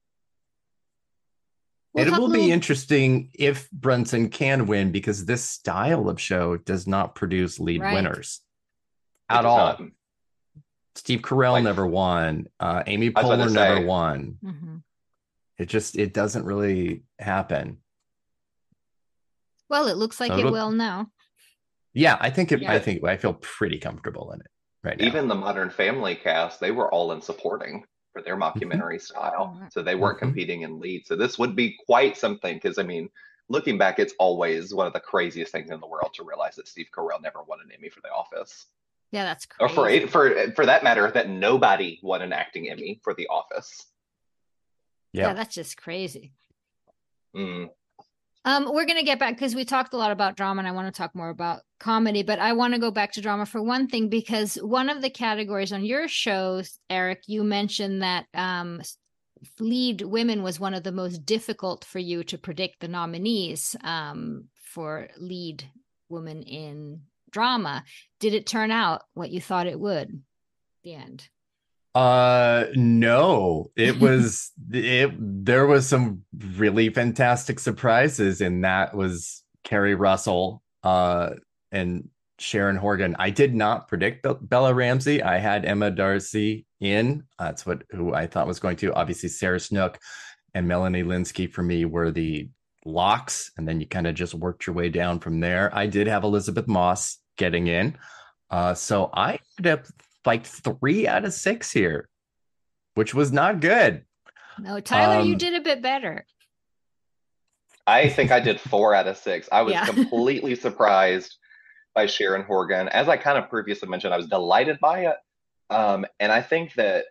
We'll it will a be interesting if Brunson can win because this style of show does not produce lead Right. winners at all. not- Steve Carell Like- never won. Uh, Amy I Poehler never say. won. Mhm. It just it doesn't really happen. Well, it looks like So it it'll- will now. Yeah, I think it, I think I feel pretty comfortable in it right now. Even the Modern Family cast, they were all in supporting for their mockumentary style. So they weren't Mhm. competing in lead. So this would be quite something because I mean, looking back, it's always one of the craziest things in the world to realize that Steve Carell never won an Emmy for The Office. Yeah, that's Or for for for that matter, that nobody won an acting Emmy for The Office. yeah. yeah. that's just crazy. Mm. Um, we're gonna get back because we talked a lot about drama, and I want to talk more about comedy. But I want to go back to drama for one thing because one of the categories on your shows, Erik, you mentioned that um, lead women was one of the most difficult for you to predict the nominees um, for lead woman in drama. Did it turn out what you thought it would? The end. Uh no, it was it there was some really fantastic surprises and that was Keri Russell uh and Sharon Horgan. I did not predict Be- Bella Ramsey. I had Emma Darcy in. That's what who I thought was going to. Obviously Sarah Snook and Melanie Lynskey for me were the locks and then you kind of just worked your way down from there. I did have Elisabeth Moss getting in. Uh so I ended up like three out of six here, which was not good. No, Tyler, you Um, did a bit better. I think I did four out of six. I was Yeah. completely surprised by Sharon Horgan. As I kind of previously mentioned, I was delighted by it. Um, and I think that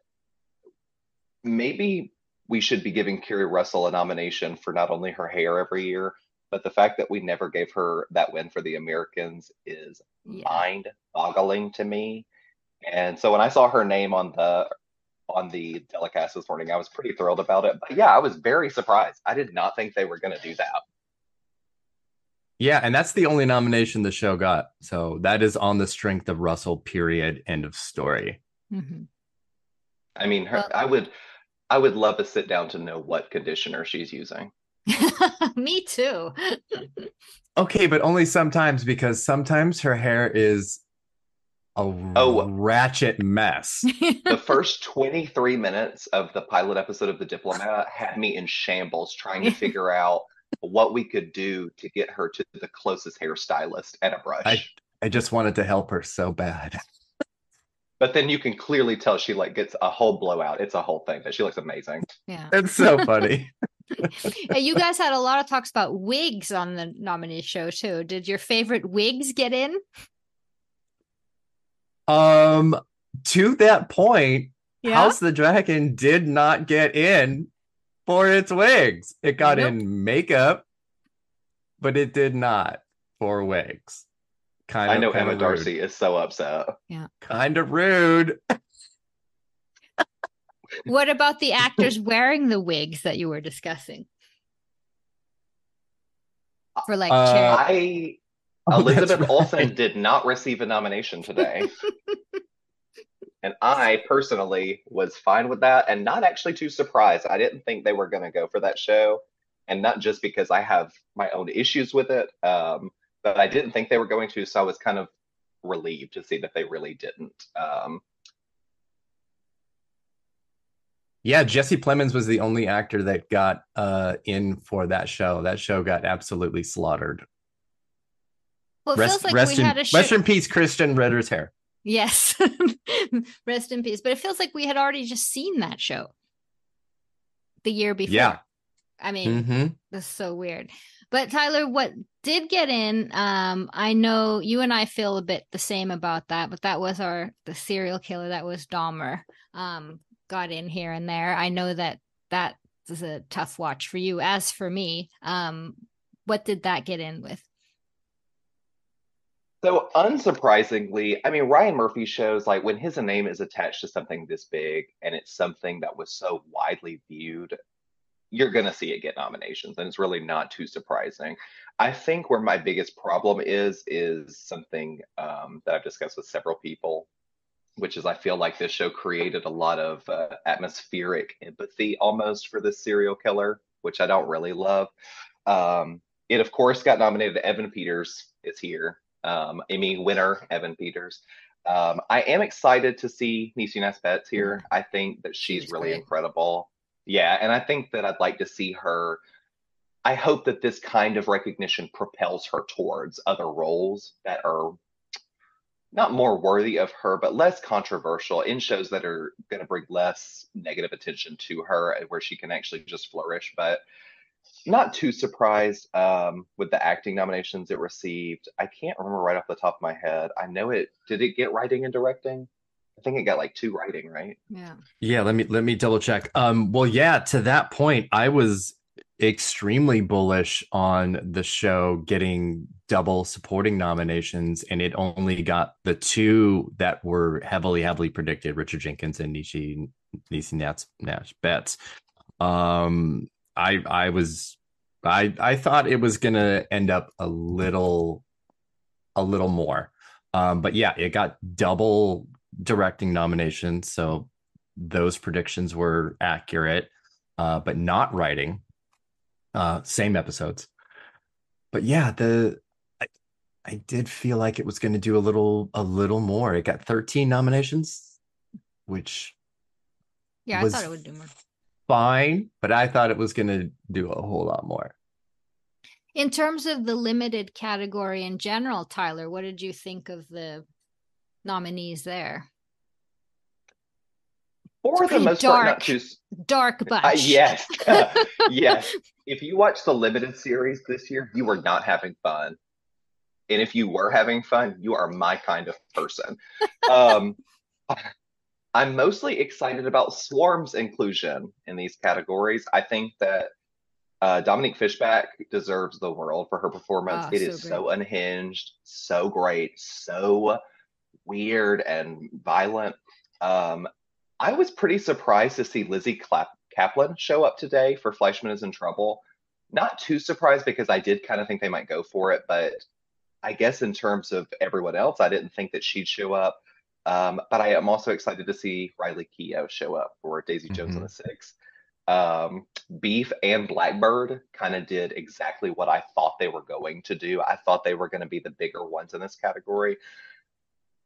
maybe we should be giving Keri Russell a nomination for not only her hair every year, but the fact that we never gave her that win for the Americans is Yeah. mind boggling to me. And so when I saw her name on the on the telecast this morning, I was pretty thrilled about it. But yeah, I was very surprised. I did not think they were going to do that. Yeah, and that's the only nomination the show got. So that is on the strength of Russell, period. End of story. Mhm. I mean, her, Well- I would I would love to sit down to know what conditioner she's using. Me too. Okay, but only sometimes because sometimes her hair is a Oh. ratchet mess. The first 23 minutes of the pilot episode of The Diplomat had me in shambles trying to figure out what we could do to get her to the closest hairstylist and a brush. I- I just wanted to help her so bad. But then you can clearly tell she like gets a whole blowout. It's a whole thing, but she looks amazing. yeah. It's so funny. Hey, you guys had a lot of talks about wigs on the nominee show too. Did your favorite wigs get in? Um, to that point, Yeah. House the Dragon did not get in. for its wigs. It got Nope. in makeup, but it did not for wigs. Kind of, I know kind Emma of Darcy is so upset. Yeah. Kind of rude. What about the actors wearing the wigs that you were discussing? For like Uh. I Oh, Elizabeth right. Olsen did not receive a nomination today. and I personally was fine with that and not actually too surprised. I didn't think they were going to go for that show. And not just because I have my own issues with it, um, but I didn't think they were going to. So I was kind of relieved to see that they really didn't. Um, Yeah, Jesse Plemons was the only actor that got uh in for that show. That show got absolutely slaughtered. Well, it Rest, feels like rest we in, had a show. rest in peace, Krysten Ritter's hair. Yes. Rest in peace. But it feels like we had already just seen that show the year before. Yeah. I mean, hmm That's so weird. But Tyler, what did get in, um, I know you and I feel a bit the same about that, but that was our the serial killer that was Dahmer. Um, got in here and there. I know that that is a tough watch for you, as for me. Um, what did that get in with? So unsurprisingly, I mean, Ryan Murphy shows like when his name is attached to something this big and it's something that was so widely viewed, you're going to see it get nominations. And it's really not too surprising. I think where my biggest problem is, is something um, that I've discussed with several people, which is I feel like this show created a lot of uh, atmospheric empathy almost for this serial killer, which I don't really love. Um, it, of course, got nominated. Evan Peters is here um, Emmy winner Evan Peters. Um, I am excited to see Niecy Nesbitt's here. I think that she's She's really great. incredible. Yeah, and I think that I'd like to see her. I hope that this kind of recognition propels her towards other roles that are not more worthy of her, but less controversial in shows that are going to bring less negative attention to her where she can actually just flourish. But not too surprised um, with the acting nominations it received. I can't remember right off the top of my head. I know it. Did it get writing and directing? I think it got like two writing, right? Yeah. Yeah, let me let me double check. Um, well, yeah, to that point, I was extremely bullish on the show getting double supporting nominations, and it only got the two that were heavily, heavily predicted: Richard Jenkins and Nishi Niecy Nash, Nash Betts. Um, I I was I I thought it was gonna end up a little a little more. Um, but yeah, it got double directing nominations, so those predictions were accurate, uh, but not writing. Uh, same episodes. But yeah, the I, I did feel like it was going to do a little a little more. It got 13 nominations, which Yeah, Was- I thought it would do more. Fine, but I thought it was going to do a whole lot more. In terms of the limited category in general, Tyler, what did you think of the nominees there? For the pretty most part, not dark too. Dark bunch. Uh, yes, yes. If you watch the limited series this year, you are not having fun. And if you were having fun, you are my kind of person. Um, I'm mostly excited about Swarm's inclusion in these categories. I think that uh, Dominique Fishback deserves the world for her performance. Ah, it so is so unhinged, so great, so weird and violent. Um, I was pretty surprised to see Lizzy Clap- Caplan show up today for Fleishman is in Trouble. Not too surprised because I did kind of think they might go for it, but I guess in terms of everyone else, I didn't think that she'd show up. Um, but I am also excited to see Riley Keough show up for Daisy Jones and the Six. Um, Beef and Blackbird kind of did exactly what I thought they were going to do. I thought they were going to be the bigger ones in this category,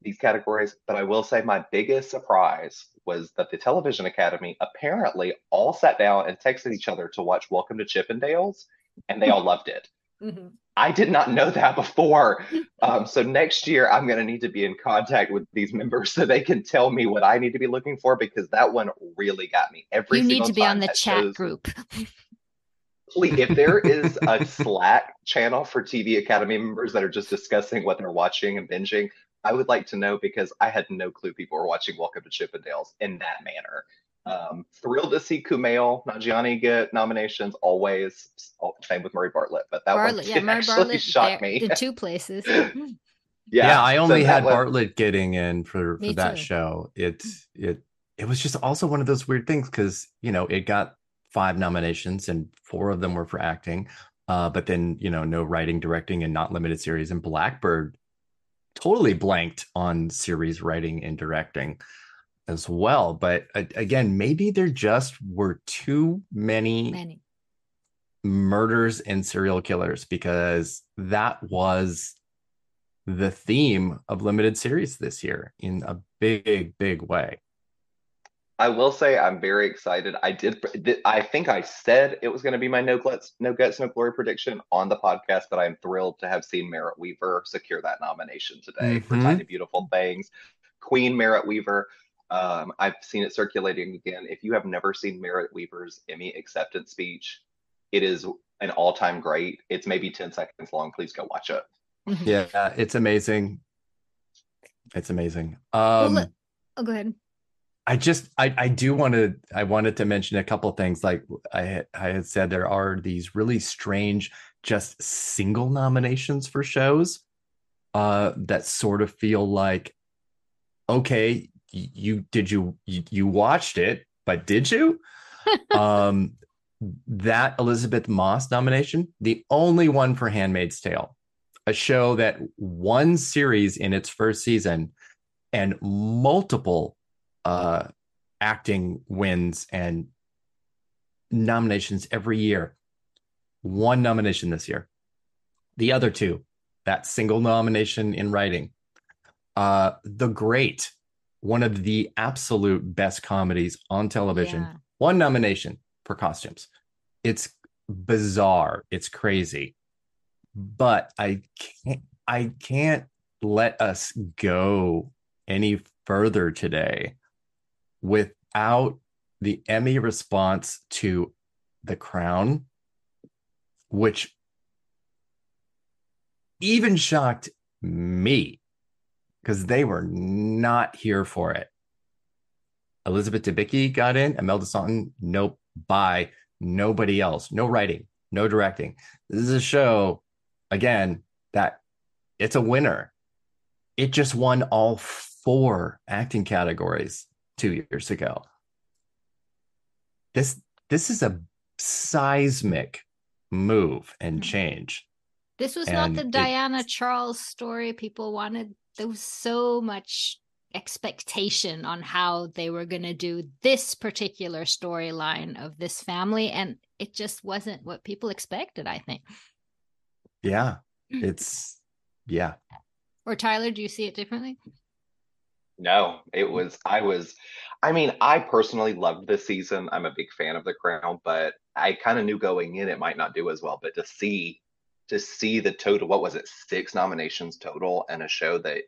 these categories. But I will say my biggest surprise was that the Television Academy apparently all sat down and texted each other to watch Welcome to Chippendales, and they all loved it. Mhm. I did not know that before. Um, so next year, I'm going to need to be in contact with these members so they can tell me what I need to be looking for because that one really got me. Every You need to be on the chat shows- group. Please, if there is a Slack channel for TV Academy members that are just discussing what they're watching and binging, I would like to know because I had no clue people were watching Welcome to Chippendales in that manner. Um, thrilled to see Kumail Nanjiani get nominations. Always, same with Murray Bartlett, but that Bartlett, one yeah, Murray actually Bartlett shocked me. The two places. yeah, yeah, I only so had Bartlett getting in for, for that too. show. It it it was just also one of those weird things because you know it got five nominations and four of them were for acting. Uh, but then you know no writing, directing, and not limited series. And Blackbird totally blanked on series writing and directing as well. But uh, again, maybe there just were too many, many murders and serial killers because that was the theme of limited series this year in a big, big way. I will say I'm very excited. I did. I think I said it was going to be my no guts, no guts, no glory prediction on the podcast, but I'm thrilled to have seen Merritt Wever secure that nomination today mm-hmm. for Tiny Beautiful Things. Queen Merritt Wever. Um, I've seen it circulating again. If you have never seen Merritt Wever's Emmy acceptance speech, it is an all-time great. It's maybe 10 seconds long. Please go watch it. Mm-hmm. Yeah, it's amazing. It's amazing. Um, well, oh, go ahead. I just I I do want to I wanted to mention a couple things like I I had said there are these really strange just single nominations for shows uh that sort of feel like okay you did you you, you watched it but did you um that Elisabeth Moss nomination the only one for Handmaid's Tale a show that one series in its first season and multiple uh, acting wins and nominations every year. One nomination this year. The other two, that single nomination in writing. Uh, the Great, one of the absolute best comedies on television. Yeah. One nomination for costumes. It's bizarre. It's crazy. But I can't I can't let us go any further today without the Emmy response to The Crown, which even shocked me because they were not here for it. Elizabeth Debicki got in, Imelda Staunton, nope, bye. Nobody else, no writing, no directing. This is a show, again, that it's a winner. It just won all four acting categories two years ago. This this is a seismic move and hmm. change. This was and not the Diana Charles story people wanted. There was so much expectation on how they were going to do this particular storyline of this family and it just wasn't what people expected i think yeah hmm. it's yeah or tyler do you see it differently no, it was, I was, I mean, I personally loved this season. I'm a big fan of The Crown, but I kind of knew going in it might not do as well. But to see, to see the total, what was it, six nominations total, and a show that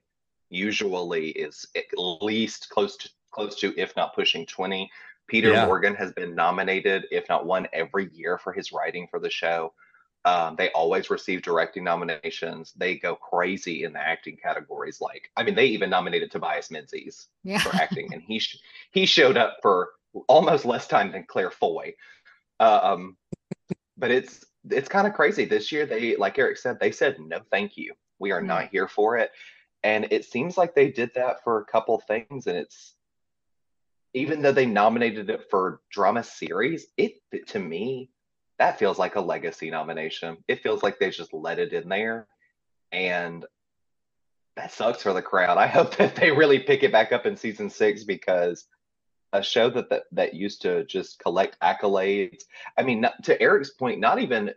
usually is at least close to, close to, if not pushing 20. Peter yeah. Morgan has been nominated, if not one, every year for his writing for the show. Um, they always receive directing nominations. They go crazy in the acting categories. Like, I mean, they even nominated Tobias Menzies yeah. for acting, and he sh- he showed up for almost less time than Claire Foy. Um, but it's it's kind of crazy this year. They, like Erik said, they said no, thank you. We are not mm-hmm. here for it, and it seems like they did that for a couple things, and it's even though they nominated it for drama series, it to me that feels like a legacy nomination. It feels like they just let it in there. And that sucks for the crowd. I hope that they really pick it back up in season six because a show that that, that used to just collect accolades. I mean, not, to Erik's point, not even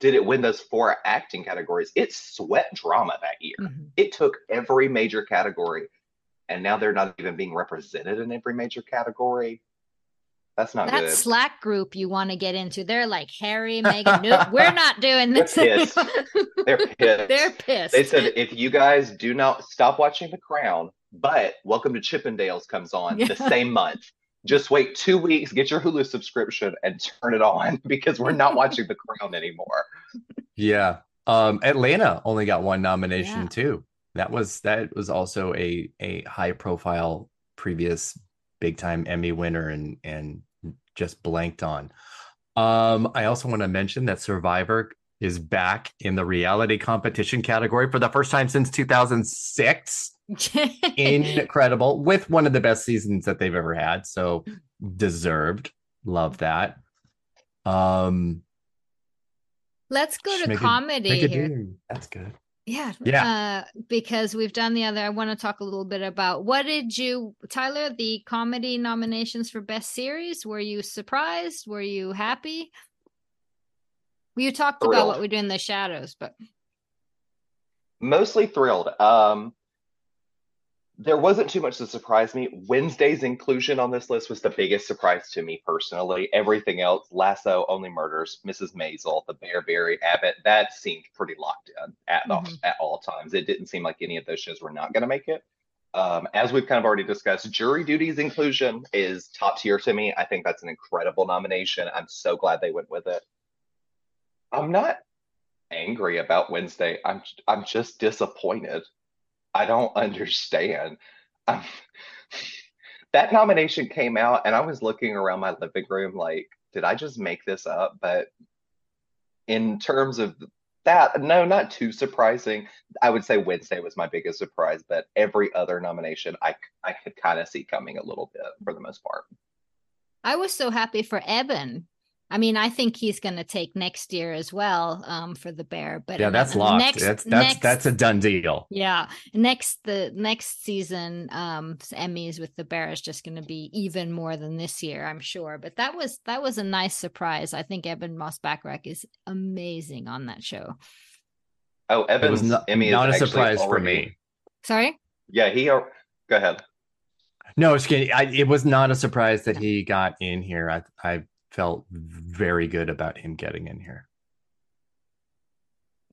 did it win those four acting categories. It swept drama that year. Mm-hmm. It took every major category, and now they're not even being represented in every major category. That's not that good. Slack group you want to get into. They're like Harry, Meghan. no, we're not doing this. They're pissed. They're pissed. They're pissed. They said if you guys do not stop watching The Crown, but Welcome to Chippendales comes on yeah. the same month. Just wait two weeks, get your Hulu subscription, and turn it on because we're not watching The Crown anymore. Yeah. Um, Atlanta only got one nomination yeah. too. That was that was also a a high profile previous big time Emmy winner and and just blanked on. Um, I also want to mention that Survivor is back in the reality competition category for the first time since 2006. Incredible, with one of the best seasons that they've ever had. So deserved. Love that. Um, Let's go to comedy here. That's good. Yeah. Yeah. Uh, because we've done the other. I want to talk a little bit about what did you, Tyler, the comedy nominations for Best Series? Were you surprised? Were you happy? You talked thrilled. about what we do in the shadows, but mostly thrilled. Um, there wasn't too much to surprise me. Wednesday's inclusion on this list was the biggest surprise to me personally. Everything else, Lasso, Only Murders, Mrs. Maisel, The Bear, Barry, Abbott, that seemed pretty locked in at, mm-hmm. at all times. It didn't seem like any of those shows were not going to make it. Um, as we've kind of already discussed, Jury Duty's inclusion is top tier to me. I think that's an incredible nomination. I'm so glad they went with it. I'm not angry about Wednesday. I'm I'm just disappointed. I don't understand. Um, that nomination came out, and I was looking around my living room like, did I just make this up? But in terms of that, no, not too surprising. I would say Wednesday was my biggest surprise, but every other nomination I, I could kind of see coming a little bit for the most part. I was so happy for Eben I mean, I think he's going to take next year as well um, for the Bear. But yeah, that's locked. Next, that's that's next, that's a done deal. Yeah, next the next season, um, Emmys with the Bear is just going to be even more than this year, I'm sure. But that was that was a nice surprise. I think Eben Moss-Bachrach is amazing on that show. Oh, Eben's was not, Emmy is not a surprise already... for me. Sorry. Yeah, he. Go ahead. No, I, it was not a surprise that he got in here. I, I felt very good about him getting in here.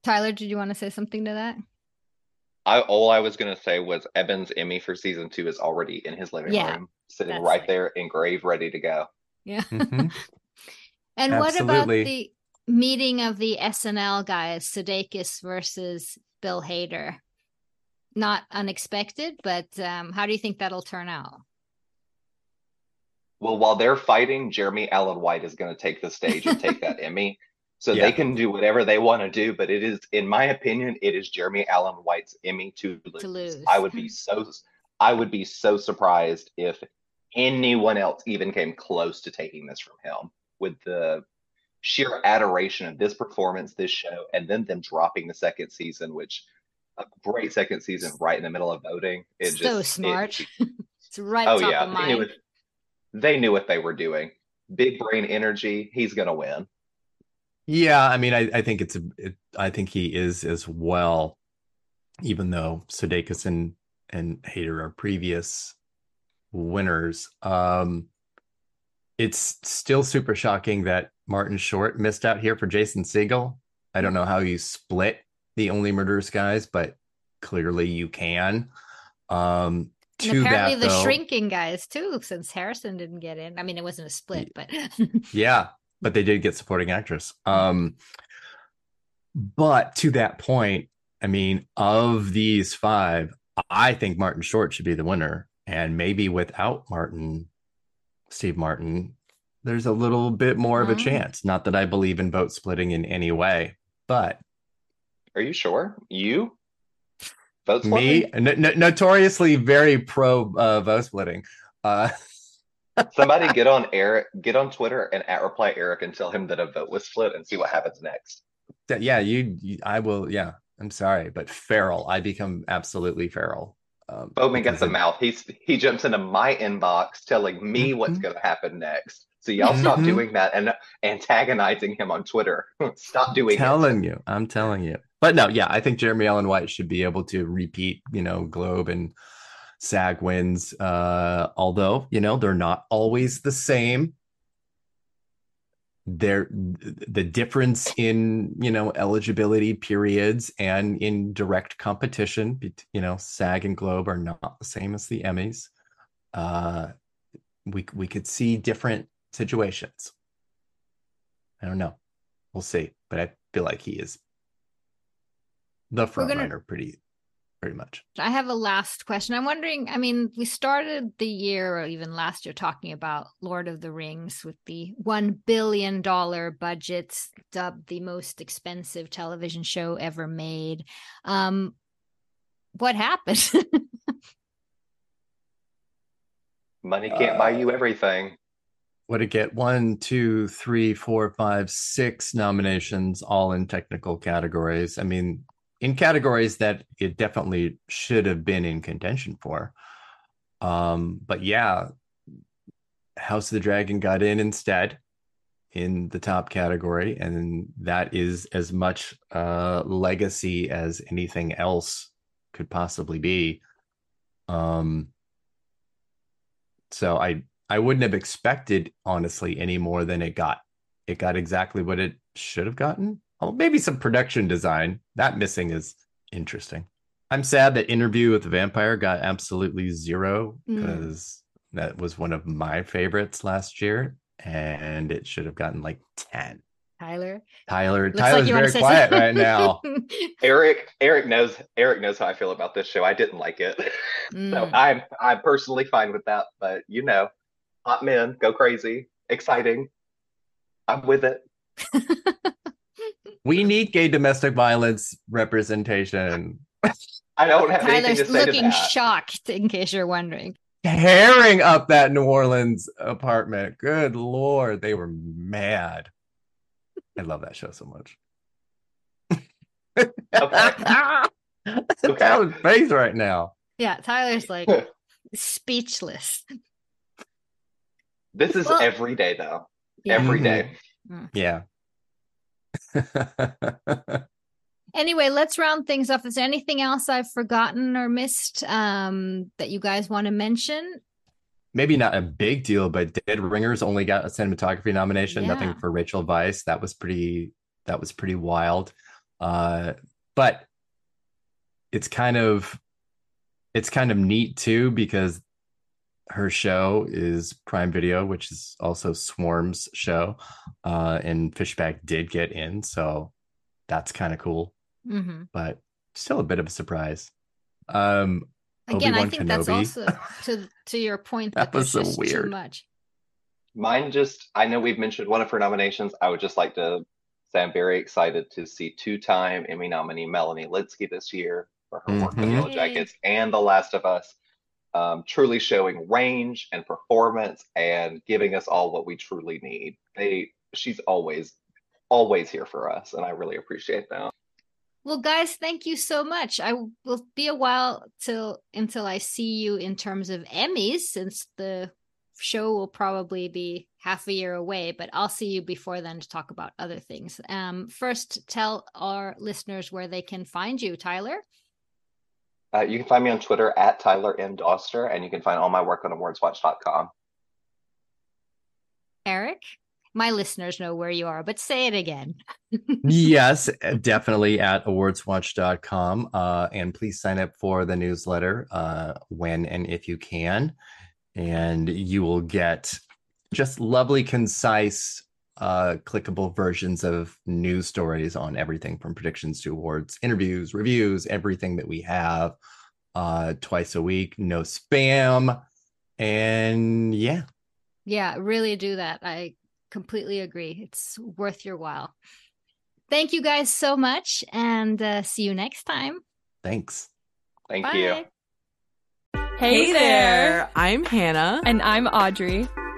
Tyler, did you want to say something to that? I all I was gonna say was Eben's Emmy for season two is already in his living yeah, room, sitting right there engraved, ready to go. Yeah. Mm-hmm. and what about the meeting of the SNL guys, Sudeikis versus Bill Hader? Not unexpected, but um, how do you think that'll turn out? Well, while they're fighting, Jeremy Allen White is going to take the stage and take that Emmy. So yeah. they can do whatever they want to do, but it is, in my opinion, it is Jeremy Allen White's Emmy to lose. To lose. I would be so, I would be so surprised if anyone else even came close to taking this from him with the sheer adoration of this performance, this show, and then them dropping the second season, which a great second season right in the middle of voting. It so just, smart. It, it's right oh, top yeah. of mind they knew what they were doing. Big brain energy. He's going to win. Yeah, I mean, I, I think it's it, I think he is as well, even though Sudeikis and and Hader are previous winners. Um, it's still super shocking that Martin Short missed out here for Jason Segel. I don't know how you split the Only Murders guys, but clearly you can. Um, and apparently that, the though, shrinking guys too, since Harrison didn't get in. I mean, it wasn't a split, but yeah, but they did get supporting actress. Um, but to that point, I mean, of these five, I think Martin Short should be the winner, and maybe without Martin, Steve Martin, there's a little bit more of a chance. Not that I believe in vote splitting in any way, but are you sure? You vote splitting? Me, n- n- notoriously very pro uh, vote splitting. Uh, Somebody get on Erik, get on Twitter and at reply Erik and tell him that a vote was split and see what happens next. Yeah, you, you I will. Yeah, I'm sorry, but feral. I become absolutely feral. Um, Bowman gets a mouth. He's he jumps into my inbox telling me mm-hmm. what's going to happen next. So y'all stop mm-hmm. doing that and antagonizing him on Twitter. stop doing. I'm telling it. you, I'm telling you but no, yeah, I think Jeremy Allen White should be able to repeat, you know, Globe and SAG wins. Uh, although, you know, they're not always the same. There, the difference in you know eligibility periods and in direct competition, you know, SAG and Globe are not the same as the Emmys. Uh, we we could see different situations. I don't know. We'll see, but I feel like he is the front gonna, runner pretty pretty much. I have a last question. I'm wondering, I mean, we started the year or even last year talking about Lord of the Rings with the 1 billion dollar budget dubbed the most expensive television show ever made. Um what happened? Money can't buy you everything. Would it get one, two, three, four, five, six nominations, all in technical categories? I mean, in categories that it definitely should have been in contention for. Um, but yeah, House of the Dragon got in instead in the top category, and that is as much uh, legacy as anything else could possibly be. Um, so I I wouldn't have expected honestly any more than it got. It got exactly what it should have gotten. Oh, maybe some production design. That missing is interesting. I'm sad that Interview with the Vampire got absolutely zero because mm. that was one of my favorites last year, and it should have gotten like ten. Tyler. Tyler. Looks Tyler's like very quiet right now. Erik. Erik knows. Erik knows how I feel about this show. I didn't like it, mm. so I'm I'm personally fine with that. But you know, hot men go crazy, exciting. I'm with it. we need gay domestic violence representation. I don't have Tyler's anything to say looking shocked, in case you're wondering. Tearing up that New Orleans apartment. Good lord, they were mad. I love that show so much. okay. Tyler's face right now. Yeah, Tyler's like speechless. This is well, every day, though. Yeah. Every day. Mm. Yeah. Anyway, let's round things off. Is there anything else I've forgotten or missed um, that you guys want to mention? Maybe not a big deal, but Dead Ringers only got a cinematography nomination. Yeah. Nothing for Rachel Weisz. That was pretty. That was pretty wild. Uh, but it's kind of it's kind of neat too because her show is Prime Video, which is also Swarm's show, uh, and Fishback did get in, so that's kind of cool. Mm-hmm. But still a bit of a surprise. Um, Again, Obi-Wan I think Kenobi. that's also to to your point that, that was so weird. Too much. Mine just, I know we've mentioned one of her nominations. I would just like to say I'm very excited to see two-time Emmy nominee Melanie Lynskey this year for her mm-hmm. work on Yellow Jackets and The Last of Us um, truly showing range and performance and giving us all what we truly need. They, she's always, always here for us, and I really appreciate that. Well, guys, thank you so much. I will be a while till until I see you in terms of Emmys, since the show will probably be half a year away. But I'll see you before then to talk about other things. Um, first, tell our listeners where they can find you, Tyler. Uh, you can find me on Twitter at Tyler M. Doster, and you can find all my work on awardswatch.com. Erik, my listeners know where you are, but say it again. yes, definitely at awardswatch.com. Uh, and please sign up for the newsletter uh, when and if you can. And you will get just lovely, concise, uh, clickable versions of news stories on everything from predictions to awards, interviews, reviews, everything that we have uh, twice a week. No spam. And yeah. Yeah, really do that. I completely agree. It's worth your while. Thank you guys so much and uh, see you next time. Thanks. Thank Bye. you. Hey, hey there. I'm Hannah. And I'm Audrey.